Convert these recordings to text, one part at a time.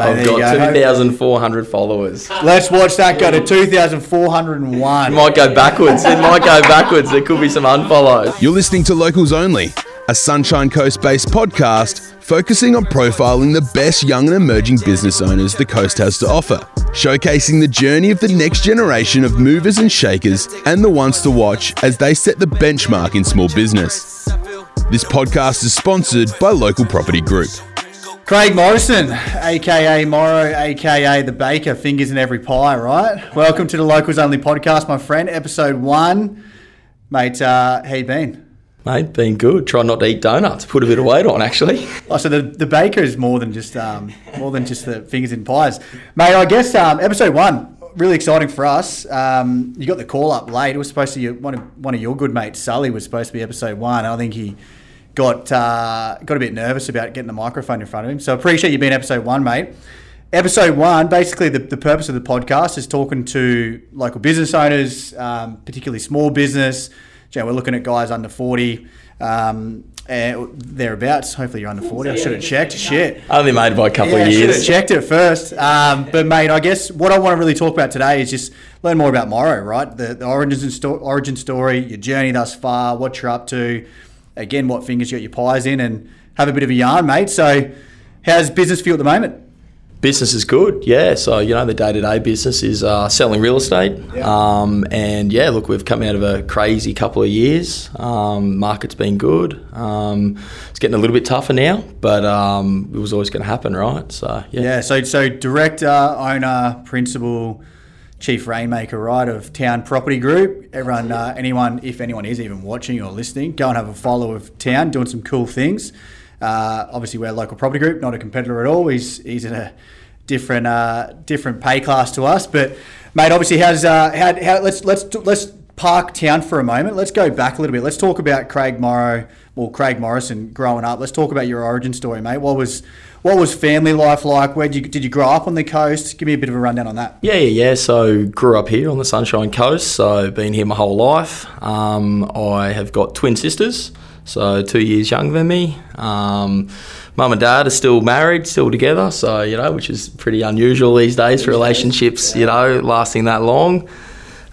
I've There got go. 2,400 followers. Let's watch that go to 2,401. It might go backwards. It might go backwards. There could be some unfollows. You're listening to Locals Only, a Sunshine Coast based podcast focusing on profiling the best young and emerging business owners the coast has to offer, showcasing the journey of the next generation of movers and shakers and the ones to watch as they set the benchmark in small business. This podcast is sponsored by Local Property Group. Craig Morrison, aka Morrow, aka the Baker, fingers in every pie, right? Welcome to the Locals Only podcast, my friend, episode one. Mate, uh, how you been? Mate, been good. Try not to eat donuts. Put a bit of weight on, actually. Oh, so the, the baker is more than just um, more than just the fingers in pies, mate. I guess um, episode one really exciting for us. Um, you got the call up late. It was supposed to be one of one of your good mates, Sully, was supposed to be episode one. I think he got uh, got a bit nervous about getting the microphone in front of him. So appreciate you being episode one, mate. Episode one, basically the, the purpose of the podcast is talking to local business owners, um, particularly small business. You know, we're looking at guys under 40, um, and thereabouts. Hopefully you're under 40. I should have checked. Shit. Only made by a couple Yeah, of I should have years. checked it first. Um, but mate, I guess what I want to really talk about today is just learn more about Morrow, right? The, the origins and sto- origin story, your journey thus far, what you're up to, again, what fingers you got your pies in, and have a bit of a yarn, mate. So, how's business feel at the moment? Business is good, yeah. So, you know, the day to day business is uh, selling real estate. Um, and yeah, look, we've come out of a crazy couple of years. Um, market's been good. Um, it's getting a little bit tougher now, but um, it was always going to happen, right? So, yeah. Yeah. So, so director, owner, principal, chief rainmaker, right, of Town Property Group. Everyone, uh, anyone, if anyone is even watching or listening, go and have a follow of Town, doing some cool things. Uh, obviously, we're a local property group, not a competitor at all. He's he's in a different uh, different pay class to us. But mate, obviously, how's uh, how, how let's let's let's park Town for a moment. Let's go back a little bit. Let's talk about Craig Morrow, well, Craig Morrison growing up. Let's talk about your origin story, mate. What was what was family life like? Where did you did you grow up on the coast? Give me a bit of a rundown on that. Yeah, yeah, yeah. So grew up here on the Sunshine Coast. So been here my whole life. Um, I have got twin sisters, so two years younger than me. Um, Mum and dad are still married, still together. So you know, which is pretty unusual these days for relationships. You know, lasting that long.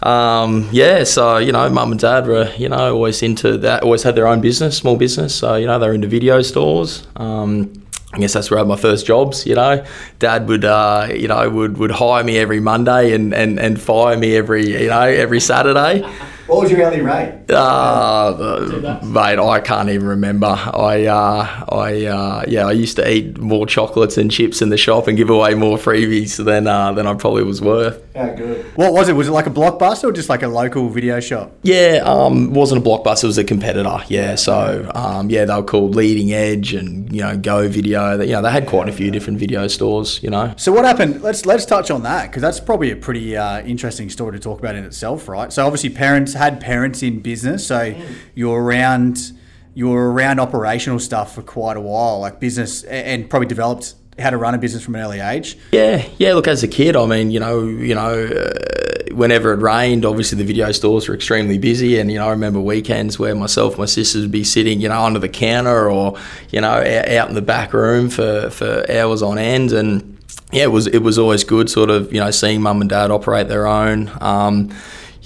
Um, yeah, so you know, mum and dad were you know always into that. Always had their own business, small business. So you know, they're into video stores. Um, I guess that's where I had my first jobs. You know, Dad would, uh, you know, would, would hire me every Monday and, and, and fire me every, you know, every Saturday. What was your early rate? Uh, mate, I can't even remember. I, uh, I, uh, yeah, I used to eat more chocolates and chips in the shop and give away more freebies than, uh, than I probably was worth. How good. What was it? Was it like a blockbuster or just like a local video shop? Yeah, um, wasn't a blockbuster. It was a competitor. Yeah, so um, yeah, they were called Leading Edge and you know Go Video. They- You know, they had quite a few different video stores. You know, So what happened? Let's let's touch on that because that's probably a pretty uh, interesting story to talk about in itself, right? So obviously parents had parents in business, so you're around you're around operational stuff for quite a while, like business, and probably developed how to run a business from an early age. Yeah, yeah. Look, as a kid, I mean, you know, you know, uh, whenever it rained, obviously the video stores were extremely busy, and you know, I remember weekends where myself, and my sisters would be sitting, you know, under the counter or you know, out in the back room for for hours on end, and yeah, it was it was always good, sort of, you know, seeing mum and dad operate their own. Um,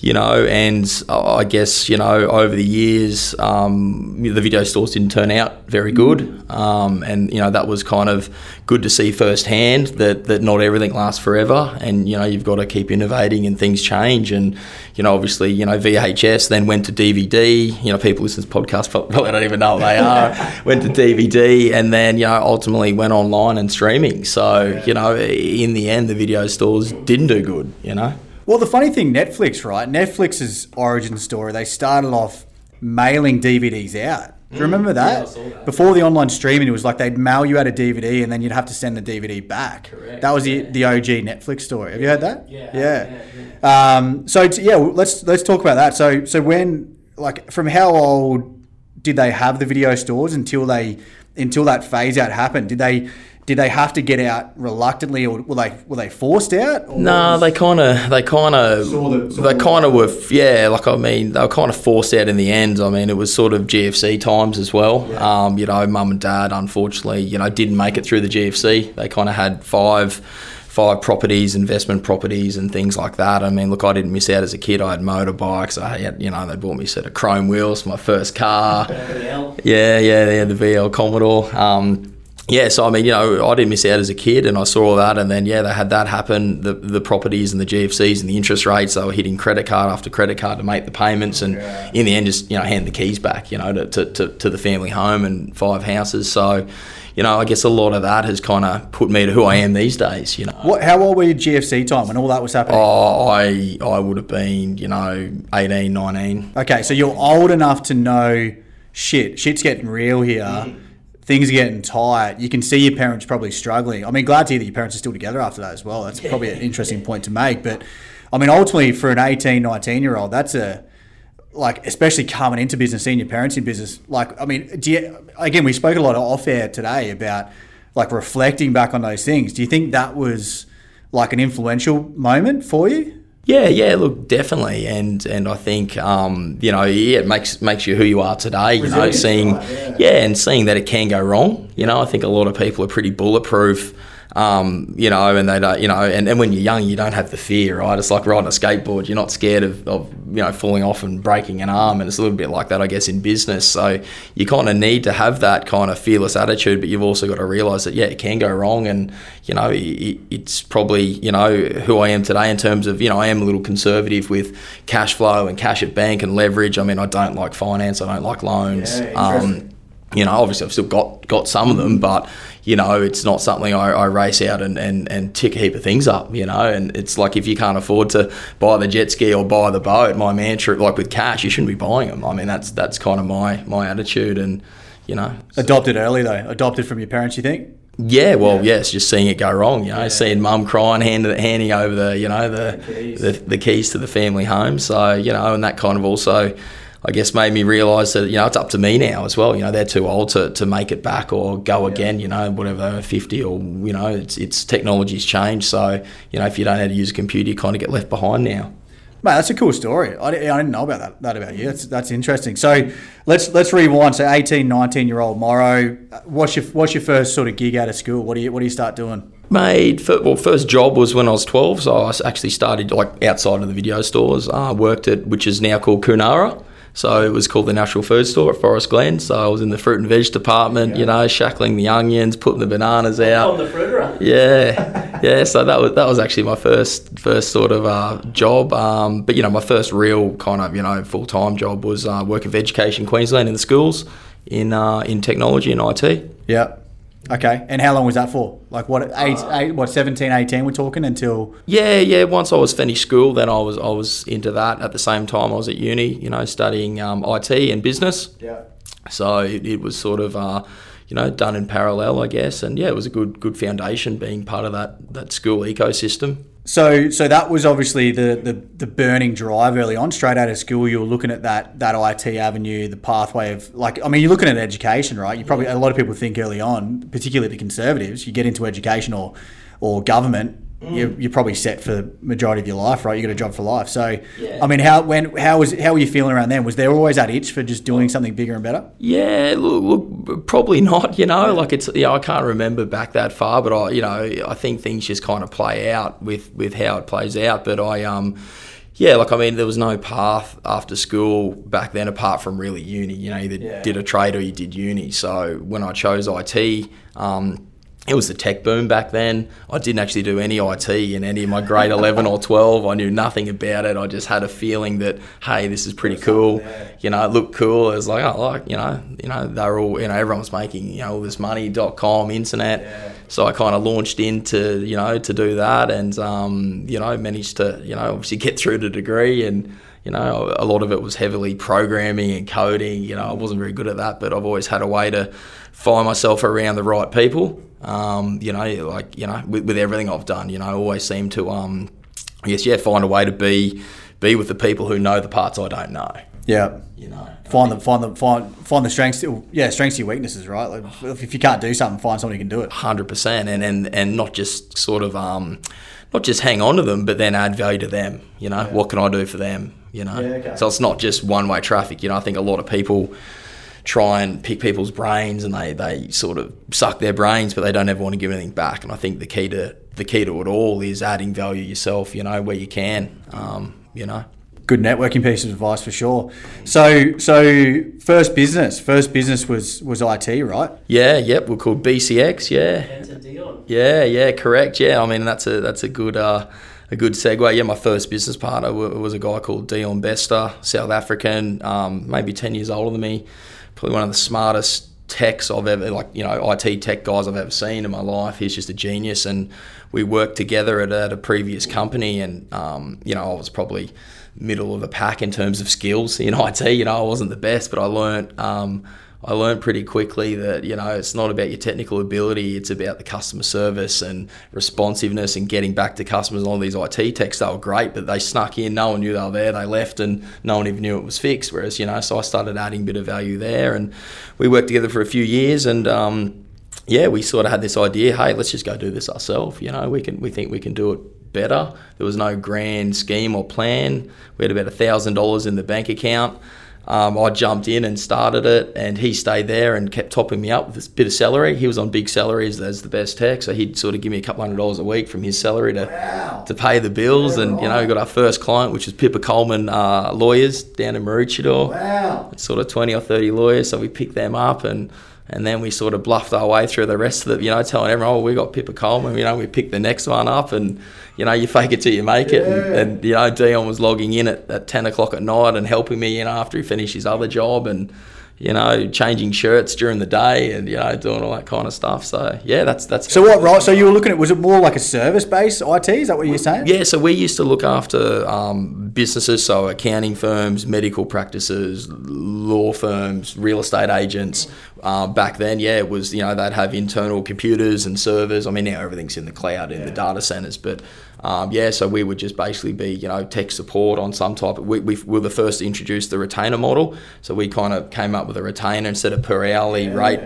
you know, and I guess you know over the years, um, the video stores didn't turn out very good, um, and you know that was kind of good to see firsthand that that not everything lasts forever, and you know you've got to keep innovating and things change, and you know obviously you know VHS then went to DVD. You know people listen to podcasts probably don't even know what they are. went to DVD, and then you know ultimately went online and streaming. So you know in the end, the video stores didn't do good. You know. Well, the funny thing, Netflix, right? Netflix's origin story, they started off mailing DVDs out. Do you remember that? Before the online streaming, it was like they'd mail you out a DVD and then you'd have to send the DVD back. That was the, the OG Netflix story. Have you heard that? Yeah. Yeah. Um, so t- yeah, let's let's talk about that. So so when like from how old did they have the video stores until they until that phase out happened? Did they did they have to get out reluctantly, or were they were they forced out? or No, was- they kind of, they kind of, Saw the- saw they kind of were, yeah. Like I mean, they were kind of forced out in the end. I mean, it was sort of GFC times as well. Um, you know, mum and dad, unfortunately, you know, didn't make it through the GFC. They kind of had five, five properties, investment properties, and things like that. I mean, look, I didn't miss out as a kid. I had motorbikes. I had, you know, they bought me a set of chrome wheels, for my first car. Yeah, yeah, yeah, the VL Commodore. Um, yeah, so I mean, you know, I didn't miss out as a kid, and I saw all that, and then yeah, they had that happen. The the properties and the GFCs and the interest rates, they were hitting credit card after credit card to make the payments, and in the end, just you know, hand the keys back, you know, to, to, to, to the family home and five houses. So, you know, I guess a lot of that has kind of put me to who I am these days. You know, What? How old were you GFC time when all that was happening? oh, I I would have been, you know, 18, 19. Okay, so you're old enough to know shit. Shit's getting real here. Mm-hmm. Things are getting tight. You can see your parents probably struggling. I mean, glad to hear that your parents are still together after that as well. That's probably an interesting point to make. But I mean, ultimately, for an 18, 19 year old, that's a like, especially coming into business, seeing your parents in business. Like, I mean, do you, again, we spoke a lot off air today about like reflecting back on those things. Do you think that was like an influential moment for you? Yeah, yeah, look, definitely, and and I think um, you know, yeah, it makes makes you who you are today. You know, seeing, right, yeah. and seeing that it can go wrong. You know, I think a lot of people are pretty bulletproof. Um, you know, and they don't, you know, and, and when you're young, you don't have the fear, right? It's like riding a skateboard. You're not scared of, of, you know, falling off and breaking an arm. And it's a little bit like that, I guess, in business. So you kind of need to have that kind of fearless attitude, but you've also got to realize that, yeah, it can go wrong. And, you know, it, it's probably, you know, who I am today in terms of, you know, I am a little conservative with cash flow and cash at bank and leverage. I mean, I don't like finance, I don't like loans. Yeah, um. You know, obviously I've still got got some of them, but you know, it's not something I, I race out and, and, and tick a heap of things up, you know, and it's like if you can't afford to buy the jet ski or buy the boat, my mantra, like with cash, you shouldn't be buying them. I mean, that's that's kind of my my attitude, and you know, Adopted early though. Adopted from your parents, you think? yeah, well, yes, just seeing it go wrong, you know, seeing mum crying, handing, handing over the, you know, the, the the keys to the family home. So, you know, and that kind of also, I guess, made me realise that, you know, it's up to me now as well. You know, they're too old to, to make it back or go again, you know, whatever, 50 or, you know, it's, it's technology's changed. So, you know, if you don't know how to use a computer, you kind of get left behind now. Mate, that's a cool story. I, di- I didn't know about that, that about you. That's, that's interesting. So let's let's rewind. So 18, 19 year old Morrow. Uh, what's your what's your first sort of gig out of school? What do you what do you start doing? Made well, first job was when I was twelve, so I actually started like outside of the video stores. I worked at which is now called Kunara. So it was called the Natural Food Store at Forest Glen. So I was in the fruit and veg department, you know, shackling the onions, putting the bananas out. On the fruiterer. Yeah, yeah. So that was that was actually my first first sort of uh, job. Um, but you know, my first real kind of you know full time job was uh, working for Education Queensland in the schools in uh, in technology and IT. Yeah. Okay. And how long was that for? Like what eight, eight what 17, 18 we're talking until Yeah, yeah. Once I was finished school, then I was I was into that. At the same time, I was at uni, you know, studying um, IT and business. Yeah. So it, it was sort of, uh, you know, done in parallel, I guess. And yeah, it was a good good foundation being part of that that school ecosystem. So, so that was obviously the, the, the burning drive early on. Straight out of school, you were looking at that that IT avenue, the pathway of like. I mean, you're looking at education, right? You probably a lot of people think early on, particularly the conservatives, you get into education or or government, you're, you're probably set for the majority of your life, right? You got a job for life. So, Yeah. I mean, how when how was how were you feeling around then? Was there always that itch for just doing something bigger and better? Yeah, look, look, probably not. You know, like it's yeah, I can't remember back that far, but I, you know, I think things just kind of play out with with how it plays out. But I, um, yeah, like I mean, there was no path after school back then apart from really uni. You know, either Yeah. did a trade or you did uni. So when I chose IT, um, it was the tech boom back then. I didn't actually do any IT in any of my grade 11 or 12. I knew nothing about it. I just had a feeling that, hey, this is pretty cool. You know, it looked cool. It was like, oh, like, you know, you know, they were all, you know, everyone was making, you know, all this money, dot com, internet. So I kind of launched into, you know, to do that and, um, you know, managed to, you know, obviously get through the degree and, you know, a lot of it was heavily programming and coding. You know, I wasn't very good at that, but I've always had a way to find myself around the right people. Um, you know, like you know, with, with everything I've done, you know, I always seem to, um, I guess, yeah, find a way to be be with the people who know the parts I don't know. Yeah. You know, Find the find the find find the strengths. Yeah, strengths your weaknesses, right? Like if, you can't do something, find someone who can do it. hundred percent, and and and not just sort of um, not just hang on to them, but then add value to them. You know, what can I do for them? You know, Yeah, okay. so it's not just one way traffic. You know, I think a lot of people try and pick people's brains and they they sort of suck their brains, but they don't ever want to give anything back. And I think the key to the key to it all is adding value yourself. You know, where you can. Um, you know. Good networking piece of advice for sure. So so first business, first business was was IT, right? Yeah, yep, we're called BCX. Yeah, yeah, yeah, correct. Yeah, I mean that's a that's a good uh, a good segue. Yeah, my first business partner was a guy called Dion Bester, South African, um, maybe ten years older than me. Probably one of the smartest techs I've ever like you know IT tech guys I've ever seen in my life. He's just a genius, and we worked together at, at a previous company, and um, you know I was probably middle of the pack in terms of skills in IT. You know I wasn't the best, but I learnt. Um, I learned pretty quickly that you know it's not about your technical ability; it's about the customer service and responsiveness and getting back to customers. All these IT techs they were great, but they snuck in. No one knew they were there. They left, and no one even knew it was fixed. Whereas you know, so I started adding a bit of value there, and we worked together for a few years, and. Um, yeah, we sort of had this idea. Hey, let's just go do this ourselves. You know, we can. We think we can do it better. There was no grand scheme or plan. We had about a thousand dollars in the bank account. Um, I jumped in and started it, and he stayed there and kept topping me up with this bit of salary. He was on big salaries as the best tech, so he'd sort of give me a couple hundred dollars a week from his salary to to pay the bills. and you know, we got our first client, which was Pippa Colman uh, Lawyers down in Maroochydore. Wow. It's sort of twenty or thirty lawyers, so we picked them up and. And then we sort of bluffed our way through the rest of it, you know, telling everyone, oh, we got Pippa Colman, you know, we picked the next one up and, you know, you fake it till you make it. And, and, you know, Dion was logging in at, at 10 o'clock at night and helping me, know, after he finished his other job and, you know, changing shirts during the day and, you know, doing all that kind of stuff. So, yeah, that's, that's. So what role? So you were looking at was it more like a service based IT? Is that what you're saying? Yeah, so we used to look after um, businesses, so accounting firms, medical practices, law firms, real estate agents. Uh, back then, yeah, it was you know they'd have internal computers and servers. I mean now everything's in the cloud in the data centers, but um, yeah, so we would just basically be you know tech support on some type. Of, we, we were the first to introduce the retainer model, so we kind of came up with a retainer instead of per hourly rate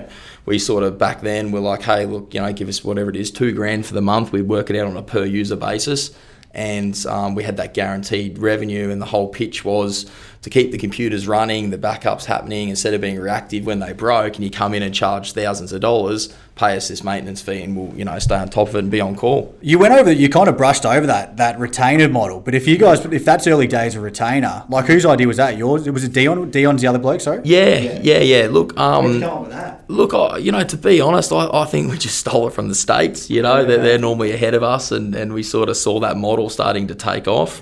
we sort of back then were like, hey, look, you know, give us whatever it is, two grand for the month. We'd work it out on a per user basis. And um, we had that guaranteed revenue, and the whole pitch was to keep the computers running, the backups happening, instead of being reactive when they broke, and you come in and charge thousands of dollars, pay us this maintenance fee, and we'll, you know, stay on top of it and be on call. You went over, you kind of brushed over that that retainer model. But if you guys, if that's early days of retainer, like whose idea was that? Yours? It was it Dion? Dion's the other bloke. Sorry. Yeah, yeah, yeah. Look, um, with that? Look, I, you know, to be honest, I, I think we just stole it from the States. You know, they're, they're normally ahead of us, and, and we sort of saw that model starting to take off.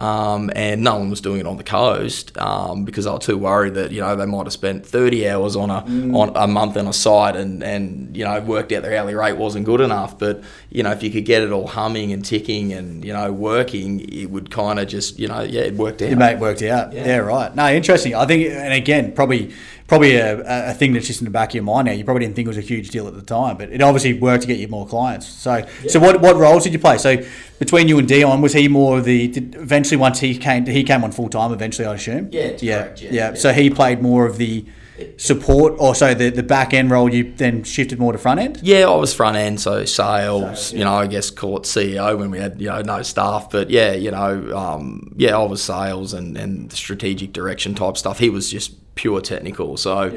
Um, and no one was doing it on the coast um, because they were too worried that you know they might have spent 30 hours on a on a month on a site and and you know worked out their hourly rate wasn't good enough. But you know if you could get it all humming and ticking and you know working, it would kind of just you know yeah it worked out. Your mate worked out. Yeah. right. No, interesting. I think, and again, probably probably a, a thing that's just in the back of your mind now. You probably didn't think it was a huge deal at the time, but it obviously worked to get you more clients. So, so what what roles did you play? So between you and Dion, was he more of the? Did, eventually, once he came, he came on full time. Eventually, I assume. Yeah, yeah, correct, yeah, yeah. yeah. So he played more of the support, or so the the back end role. You then shifted more to front end. Yeah, I was front end, so sales. You know, I guess it CEO when we had you know no staff, but yeah, you know, um, yeah, I was sales and and strategic direction type stuff. He was just pure technical. So,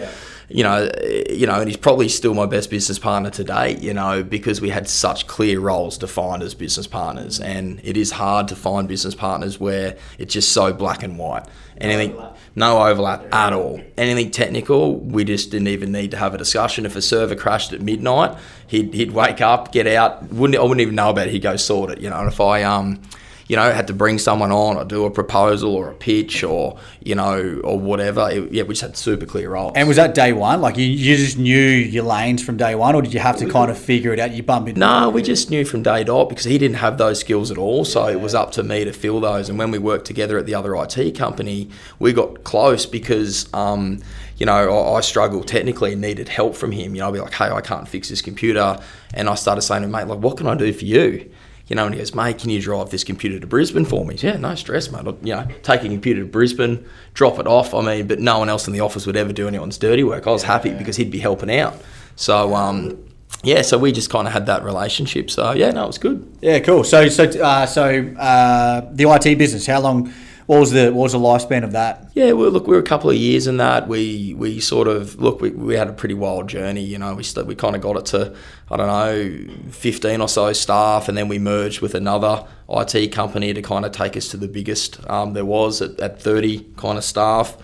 you know, you know, and he's probably still my best business partner to date. You know, because we had such clear roles defined as business partners, and it is hard to find business partners where it's just so black and white. Anything, no overlap at all. Anything technical, we just didn't even need to have a discussion. If a server crashed at midnight, he'd, he'd wake up, get out. Wouldn't I wouldn't even know about it. He'd go sort it. You know, and if I um, you know, had to bring someone on or do a proposal or a pitch or you know or whatever, it, yeah, we just had super clear roles. And was that day one? Like you, you just knew your lanes from day one, or did you have to kind of figure it out? You bump into No, we just knew from day dot because he didn't have those skills at all. So it was up to me to fill those. And when we worked together at the other IT company, we got close because, um, you know, I, I struggled technically and needed help from him. You know, I'd be like, hey, I can't fix this computer. And I started saying to him, mate, like, what can I do for you? You know, and he goes, mate, can you drive this computer to Brisbane for me? Yeah, no stress, mate. I'll, you know, take a computer to Brisbane, drop it off. I mean, but no one else in the office would ever do anyone's dirty work. I was happy because he'd be helping out. So, um, yeah, so we just kind of had that relationship. So yeah, no, it was good. Yeah, cool. So, so, uh, so uh, the IT business. How long? What was the what was the lifespan of that? Yeah, well, look, we were a couple of years in that. We we sort of look, we, we had a pretty wild journey. You know, we st- we kind of got it to I don't know, fifteen or so staff, and then we merged with another IT company to kind of take us to the biggest um, there was at, at thirty kind of staff.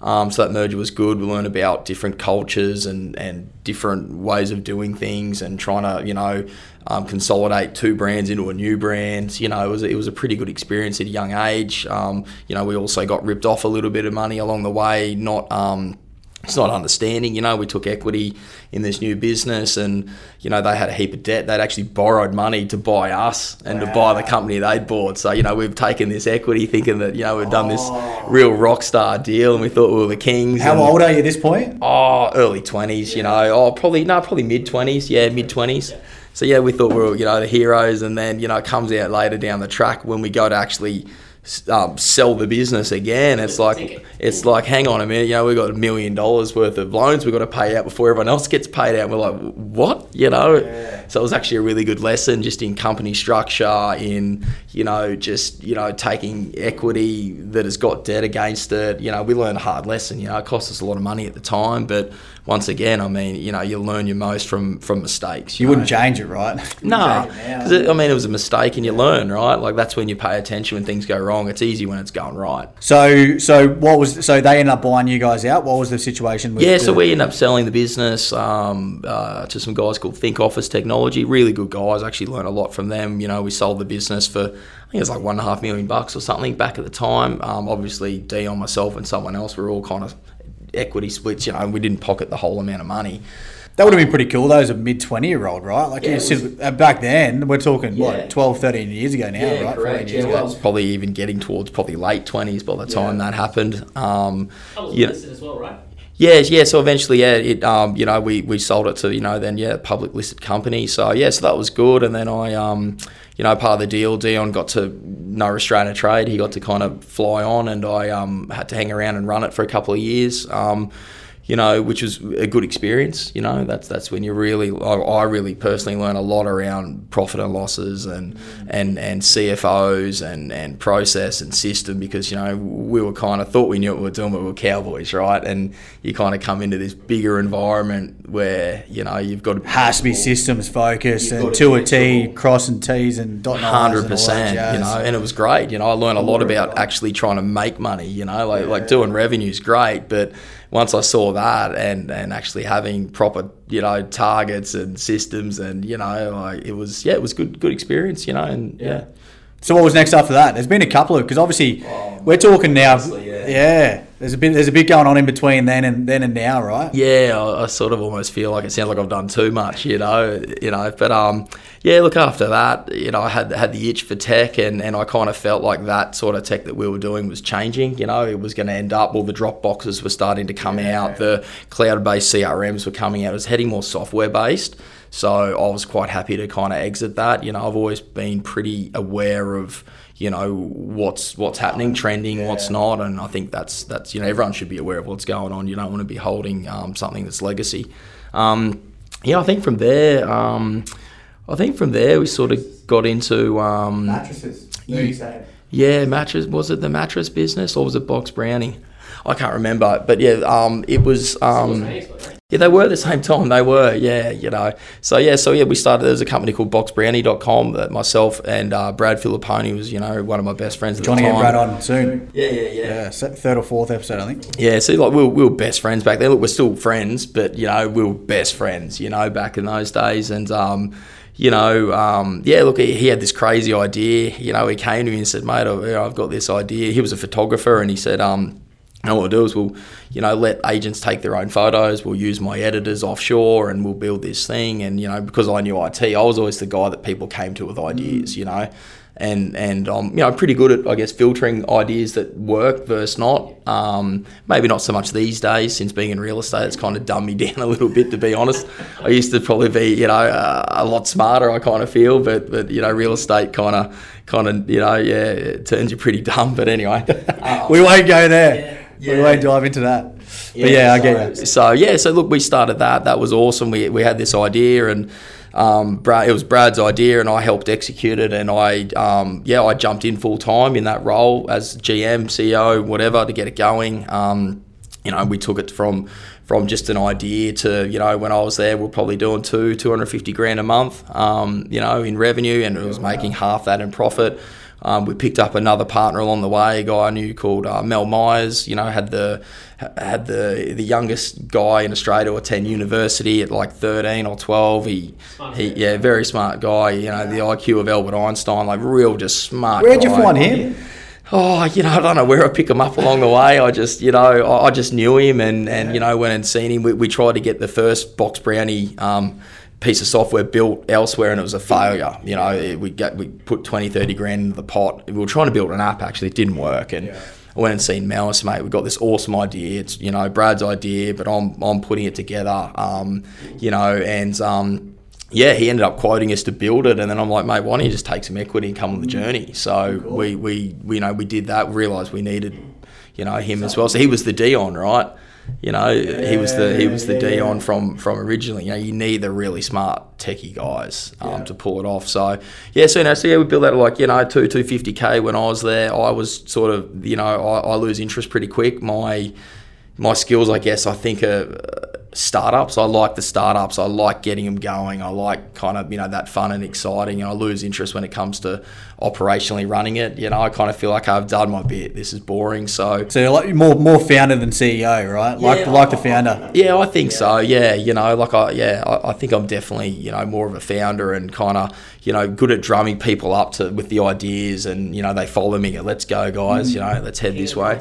Um, so that merger was good. We learned about different cultures and, and different ways of doing things and trying to, you know, um, consolidate two brands into a new brand. You know, it was, it was a pretty good experience at a young age. Um, you know, we also got ripped off a little bit of money along the way, not um, it's not understanding. You know, we took equity in this new business, and you know they had a heap of debt. They'd actually borrowed money to buy us and wow. to buy the company they'd bought. So you know we've taken this equity, thinking that you know we've done this oh. real rock star deal, and we thought we were the kings. How and, old are you at this point? Oh, early twenties. Yeah. You know, oh probably no, probably mid twenties. Yeah, mid twenties. So yeah, we thought we were you know the heroes, and then you know it comes out later down the track when we go to actually um, sell the business again. It's like it's like, hang on a minute, you know, we've got a million dollars worth of loans we've got to pay out before everyone else gets paid out. And we're like, what? You know? Yeah. So it was actually a really good lesson just in company structure, in, you know, just, you know, taking equity that has got debt against it. You know, we learned a hard lesson. You know, it cost us a lot of money at the time, but once again, I mean, you know, you learn your most from from mistakes. You, you wouldn't change it, right? no, because I mean, it was a mistake, and you learn, right? Like that's when you pay attention when things go wrong. It's easy when it's going right. So, so what was so they ended up buying you guys out? What was the situation? With yeah, so we ended up selling the business um, uh, to some guys called Think Office Technology. Really good guys. Actually learned a lot from them. You know, we sold the business for I think it was like one and a half million bucks or something back at the time. Um, obviously, Dion, myself, and someone else were all kind of equity splits, you know, we didn't pocket the whole amount of money. That would have been pretty cool Those as a mid 20 year old, right? Like yeah, was, uh, back then, we're talking, yeah. what, 12, 13 years ago now, yeah, right? Correct. Yeah, well, probably even getting towards probably late 20s by the time that happened. Um, I was as well, right? Yeah, yeah. So eventually, yeah, it um, you know, we, we sold it to you know then yeah, public listed company. So yeah, so that was good. And then I um, you know, part of the deal, Dion got to no restraint of trade. He got to kind of fly on, and I um, had to hang around and run it for a couple of years. Um, you know, which was a good experience. You know, that's that's when you really, I, I really personally learned a lot around profit and losses and and and CFOs and and process and system because you know we were kind of thought we knew what we were doing, but we were cowboys, right? And you kind of come into this bigger environment where you know you've got to has to be systems focused and to a T, crossing T's and dotting Hundred percent, you know, and it was great. You know, I learned a lot about actually trying to make money. You know, like yeah. like doing revenue is great, but once I saw that and, and actually having proper you know targets and systems and you know like it was yeah it was good good experience you know and yeah. yeah. So what was next after that? There's been a couple of because obviously oh, we're talking now. Yeah. Yeah. there's a bit there's a bit going on in between then and then and now, right? Yeah, I, I, sort of almost feel like it sounds like I've done too much, you know, you know. But um, yeah, look after that, you know, I had had the itch for tech, and, and I kind of felt like that sort of tech that we were doing was changing. You know, it was going to end up. All the drop boxes were starting to come yeah. out. The cloud based CRMs were coming out. It was heading more software based. So I was quite happy to kind of exit that. You know, I've always been pretty aware of you know what's what's happening, trending, yeah. what's not, and I think that's that's you know everyone should be aware of what's going on. You don't want to be holding um, something that's legacy. Um, yeah, I think from there, um, I think from there we sort of got into um, mattresses. Yeah, yeah, mattress. Was it the mattress business or was it box brownie? I can't remember, but yeah, um, it was. Um, yeah, they were at the same time. They were, yeah, you know. So yeah, so yeah, we started. There was a company called BoxBrownie.com that myself and uh, Brad Filipponi was, you know, one of my best friends at Johnny the time. and Brad on soon. Yeah, yeah, yeah. Yeah, third or fourth episode, I think. Yeah, so like we were, we were best friends back then. Look, we're still friends, but you know, we were best friends, you know, back in those days, and um, you know, um, yeah, look, he, he, had this crazy idea. You know, he came to me and said, mate, I've, I've got this idea. He was a photographer, and he said, um, and what we'll do is we'll, you know, let agents take their own photos. We'll use my editors offshore, and we'll build this thing. And you know, because I knew IT, I was always the guy that people came to with ideas. You know, and and I'm you know pretty good at I guess filtering ideas that work versus not. Um, maybe not so much these days since being in real estate, it's kind of dumbed me down a little bit to be honest. I used to probably be you know uh, a lot smarter. I kind of feel, but but you know real estate kind of kind of you know yeah it turns you pretty dumb. But anyway, we won't go there. Yeah. We won't dive into that. but yeah, I get you. So yeah, so look, we started that. That was awesome. We we had this idea and. Um, Brad, it was Brad's idea, and I helped execute it. And I, um, yeah, I jumped in full time in that role as GM, CEO, whatever, to get it going. Um, you know, we took it from from just an idea to you know when I was there, we are probably doing two two hundred fifty grand a month, um, you know, in revenue, and it was making half that in profit. Um, we picked up another partner along the way, a guy I knew called uh, Mel Myers. You know, had the had the the youngest guy in Australia to attend university at like 13 or 12. He, he yeah, very smart guy. You know, the IQ of Albert Einstein, like real just smart. Where'd guy. you find him? Oh, you know, I don't know where I pick him up along the way. I just, you know, I, I just knew him and, and, you know, went and seen him. We, we tried to get the first box brownie um, piece of software built elsewhere and it was a failure. You know, we got, we put 20, 30 grand into the pot. We were trying to build an app, actually. It didn't work. And, yeah I went and seen Malice, mate. We've got this awesome idea. It's you know Brad's idea, but I'm I'm putting it together. Um, you know, and um, yeah, he ended up quoting us to build it, and then I'm like, mate, why don't you just take some equity and come on the journey? So cool. we, we we you know we did that. Realised we needed you know him as well. So he was the Dion, right? You know, yeah, he was the he was the yeah, Dion yeah. from from originally. You know, you need the really smart techie guys um, to pull it off. So yeah, so you know, so yeah, we built that like you know two two fifty k when I was there. I was sort of you know I, I lose interest pretty quick. My my skills, I guess, I think are startups. I like the startups. I like getting them going. I like kind of you know that fun and exciting. And I lose interest when it comes to operationally running it. You know, I kind of feel like I've done my bit. This is boring. So so like more more founder than CEO, right? Like yeah, like the founder. Yeah, I think yeah. so. Yeah, you know, like I yeah, I, I think I'm definitely you know more of a founder and kind of you know good at drumming people up to with the ideas and you know they follow me. Let's go, guys. Mm. You know, let's head this way.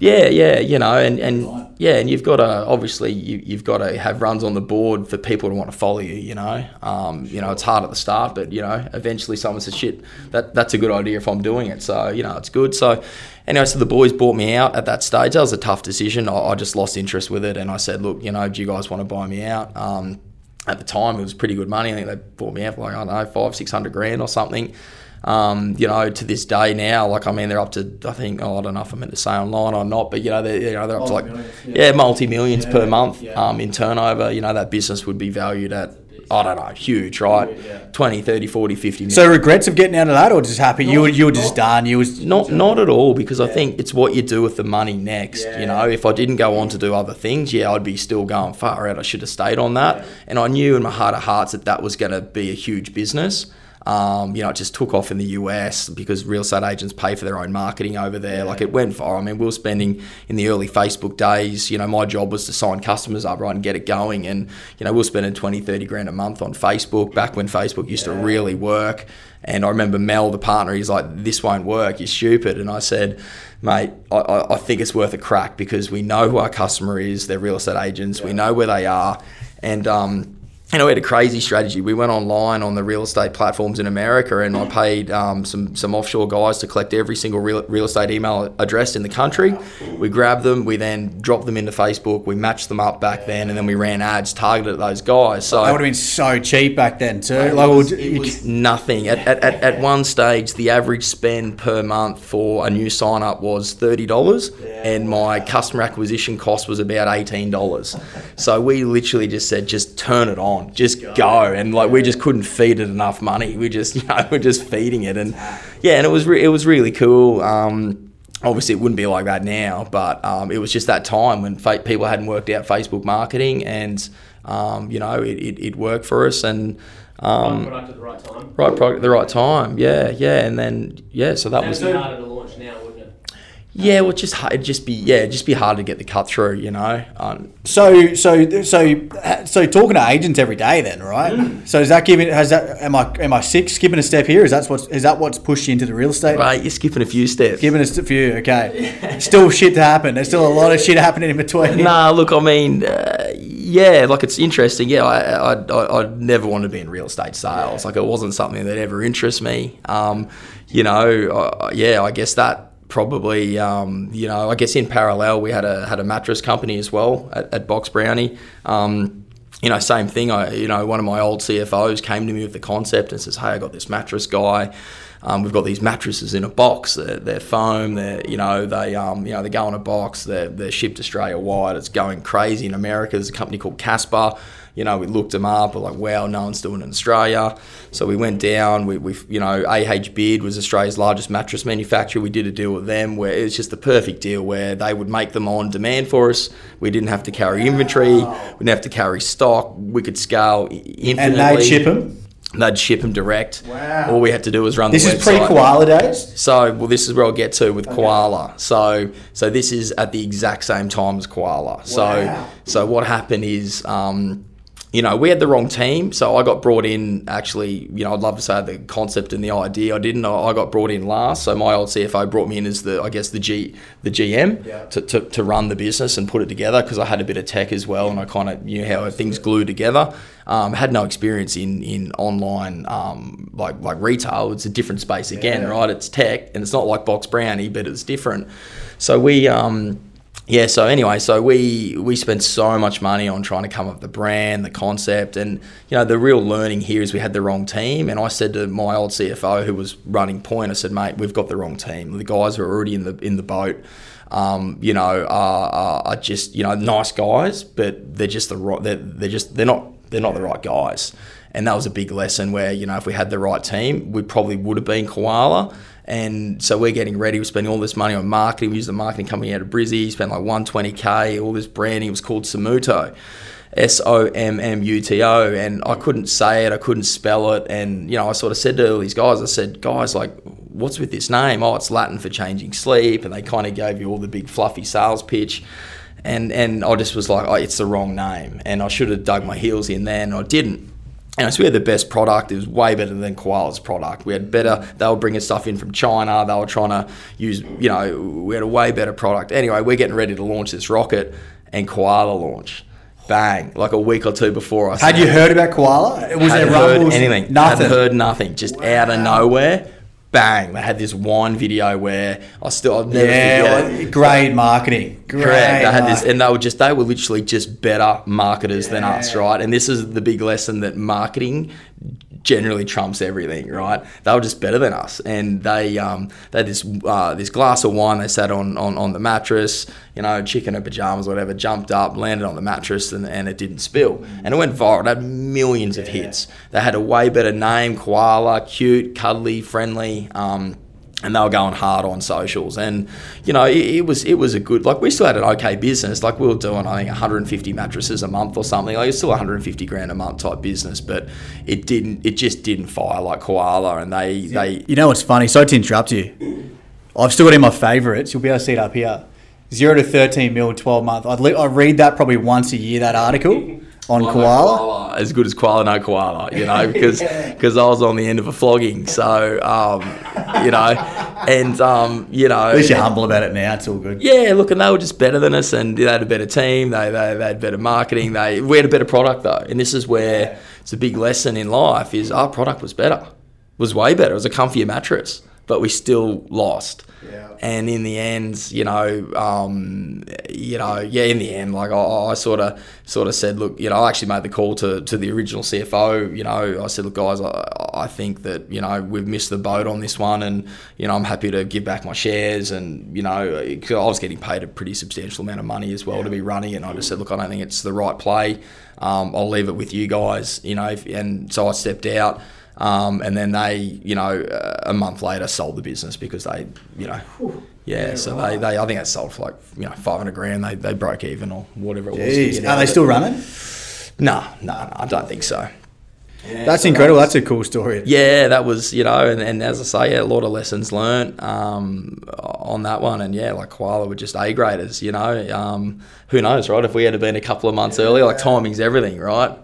Yeah, yeah, you know, and, and yeah, and you've got to obviously you, you've got to have runs on the board for people to want to follow you. You know, um, you know it's hard at the start, but you know eventually someone says, "Shit, that that's a good idea if I'm doing it." So you know it's good. So anyway, so the boys bought me out at that stage. That was a tough decision. I, I just lost interest with it, and I said, "Look, you know, do you guys want to buy me out?" Um, at the time, it was pretty good money. I think they bought me out for like I don't know five, six hundred grand or something. Um, you know, to this day now, like I mean, they're up to I think oh, I don't know if I'm meant to say online or not, but you know, they're, you know, they're up to like yeah, yeah multi millions yeah, per month yeah. um, in turnover. You know, that business would be valued at I don't know, huge, right? Yeah. 20, 30, 40, 50 million. So regrets of getting out of that or just happy? Not, you, were, you were just done? You was Not not at all because yeah. I think it's what you do with the money next. Yeah. You know, if I didn't go on to do other things, yeah, I'd be still going far out. I should have stayed on that. And I knew in my heart of hearts that that was going to be a huge business. Um, you know, it just took off in the US because real estate agents pay for their own marketing over there. Yeah. Like it went far. I mean, we were spending in the early Facebook days, you know, my job was to sign customers up, right, and get it going. And, you know, we were spending 20, 30 grand a month on Facebook back when Facebook used yeah. to really work. And I remember Mel, the partner, he's like, this won't work, you're stupid. And I said, mate, I, I think it's worth a crack because we know who our customer is, they're real estate agents, yeah. we know where they are. And, um, you know, we had a crazy strategy. We went online on the real estate platforms in America, and I paid um, some some offshore guys to collect every single real, real estate email address in the country. We grabbed them, we then dropped them into Facebook, we matched them up back then, and then we ran ads targeted at those guys. So that would have been so cheap back then too. It, like, was, it was nothing. At, at, at, at, one stage, the average spend per month for a new sign up was thirty dollars, and my customer acquisition cost was about eighteen dollars. So we literally just said, just turn it on on, just go. go. And like we just couldn't feed it enough money. We just, you know, we're just feeding it, and yeah, and it was re- it was really cool. Um, obviously, it wouldn't be like that now, but um, it was just that time when fa- people hadn't worked out Facebook marketing, and um, you know, it, it, it, worked for us, and. Um, right product at the right time. Right product at the right time. Yeah, yeah, and then yeah, so that was. harder to launch now, wouldn't it? Yeah, well, just it'd just be yeah, it'd just be hard to get the cut through, you know. Um, So, so, so, so, talking to agents every day, then, right? Mm. So, is that giving? Has that? Am I? Am I sick? Skipping a step here? Is that what's? Is that what's pushed you into the real estate? right, you're skipping a few steps. Giving a few. Okay. Still shit to happen. There's still a lot of shit happening in between. Nah, look, I mean, uh, yeah, like it's interesting. Yeah, I, I, I, I never wanted to be in real estate sales. Like it wasn't something that ever interests me. Um, you know, uh, yeah, I guess that probably, um, you know, I guess in parallel we had a had a mattress company as well at, at Box Brownie. Um, you know, same thing. I, you know, one of my old CFOs came to me with the concept and says, "Hey, I got this mattress guy. Um, we've got these mattresses in a box. They're, they're foam. They're, you know, they, um, you know, they go in a box. They're, they're shipped Australia wide. It's going crazy in America. There's a company called Casper. You know, we looked them up. We're like, wow, no one's doing it in Australia. So we went down. We, we you know, AH Beard was Australia's largest mattress manufacturer. We did a deal with them where it's just the perfect deal where they would make them on demand for us. We didn't have to carry inventory. We didn't have to carry stock. We could scale infinitely. and they'd ship them. They'd ship them direct. Wow. All we had to do was run This is pre koala days. So, well, this is where I'll get to with koala. So, so this is at the exact same time as koala. So, so what happened is, um, you know, we had the wrong team. So I got brought in. Actually, you know, I'd love to say the concept and the idea. I didn't. I got brought in last. So my old CFO brought me in as the, I guess, the G, the GM Yeah. to, to, to run the business and put it together because I had a bit of tech as well, and I kind of knew how things glue together. Um, had no experience in in online um, like like retail. It's a different space again, Yeah. right? It's tech, and it's not like Box Brownie, but it's different. So we. Um, yeah, so anyway, so we we spent so much money on trying to come up with the brand, the concept, and you know the real learning here is we had the wrong team. And I said to my old CFO who was running Point, I said, mate, we've got the wrong team. The guys who are already in the in the boat. Um, you know, are, are, are just you know nice guys, but they're just the right. They're, they're just they're not they're not the right guys. And that was a big lesson where you know if we had the right team, we probably would have been Koala. And so we're getting ready. We're spending all this money on marketing. We use the marketing company out of Brizzy. Spent like 120k. All this branding. It was called Sommuto, S O M M U T O. And I couldn't say it. I couldn't spell it. And you know, I sort of said to all these guys, I said, guys, like, what's with this name? Oh, it's Latin for changing sleep. And they kind of gave you all the big fluffy sales pitch. And and I just was like, oh, it's the wrong name. And I should have dug my heels in there, and I didn't. And so we had the best product. It was way better than Koala's product. We had better. They were bringing stuff in from China. They were trying to use, you know, we had a way better product. Anyway, we're getting ready to launch this rocket, and Koala launch, bang! Like a week or two before us. Had you heard about koala? Was Hadn't there heard rumbles? anything. Nothing. Hadn't heard nothing. Just out of nowhere, bang! They had this wine video where I still I've never yeah, forget great marketing. Great. Correct. They had this, and they were just they were literally just better marketers than us, right? And this is the big lesson that marketing generally trumps everything, right? They were just better than us, and they um, they had this uh, this glass of wine they sat on, on on the mattress, you know, chicken or pajamas, whatever, jumped up, landed on the mattress, and, and it didn't spill, and it went viral. It had millions of hits. They had a way better name, koala, cute, cuddly, friendly. Um, and they were going hard on socials and you know it, it was it was a good like we still had an okay business like we were doing i think 150 mattresses a month or something like it's still 150 grand a month type business but it didn't it just didn't fire like koala and they they You know what's funny? Sorry to interrupt you. I've still got in my favourites. You'll be able to see it up here. Zero to 13 mil, 12 month. I'd le- I read that probably once a year, that article on koala. as good as koala no koala you know because because i was on the end of a flogging so um you know and um you know At least you're humble about it now. It's all good. Yeah, look, and they were just better than us, and they had a better team. They, they, they had better marketing. They we had a better product though, and this is where it's a big lesson in life: is our product was better, was way better. It was a comfier mattress, but we still lost. Yeah. And in the end, you know, um, you know, yeah, in the end, like I, I sort of, sort of said, look, you know, I actually made the call to, to the original CFO. You know, I said, look, guys, I, I think that you know we've missed the boat on this one, and you know, I'm happy to give back my shares, and you know, 'cause I was getting paid a pretty substantial amount of money as well to be running, and I just said, look, I don't think it's the right play. Um, I'll leave it with you guys, you know, if, and so I stepped out. Um, and then they, you know, uh, a month later sold the business because they, you know, yeah. so they, they, I think they sold for like, you know, five hundred grand. They, they broke even or whatever it was. to Jeez. get Are they still running? No, no, no, I don't think so. That's so incredible. that was- That's a cool story. yeah, that was you know, and, and as I say, yeah, a lot of lessons learnt um, on that one, and yeah, like koala were just A graders, you know. Um, who knows, right? If we had been a couple of months earlier, like timing's everything, right?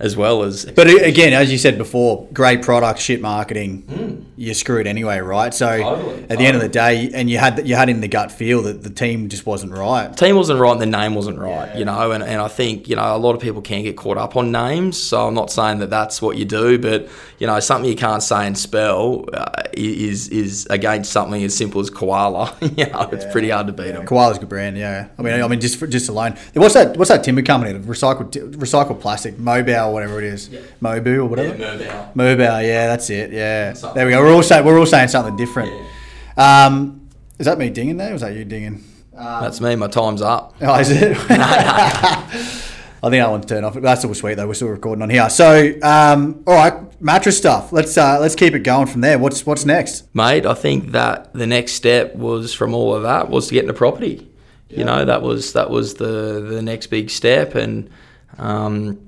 As well as But again, as you said before, great product, shit marketing, you're screwed anyway, right? So. Totally, at the end of the day, and you had you had in the gut feel that the team just wasn't right. team wasn't right and the name wasn't right, you know, and, and I think, you know, a lot of people can get caught up on names. So I'm not saying that that's what you do, but, you know, something you can't say and spell uh, is is against something as simple as koala. you know, it's pretty hard to beat them. Koala's a good brand, yeah. I mean, I mean, just for, just alone. What's that? What's that timber company? Recycled recycled plastic, Mobile, whatever it is, Mobu or whatever. Mobile, yeah, that's it. Yeah, Something. there we go. We're all saying we're all saying something different. Um, is that me dinging there? Or is that you dinging? That's me. My time's up. Oh, is it? I think I want to turn off. That's all sweet though. We're still recording on here. So, um, all right, mattress stuff. Let's uh, let's keep it going from there. What's what's next? mate. I think that the next step was from all of that was to get into property. You know, that was that was the the next big step, and um,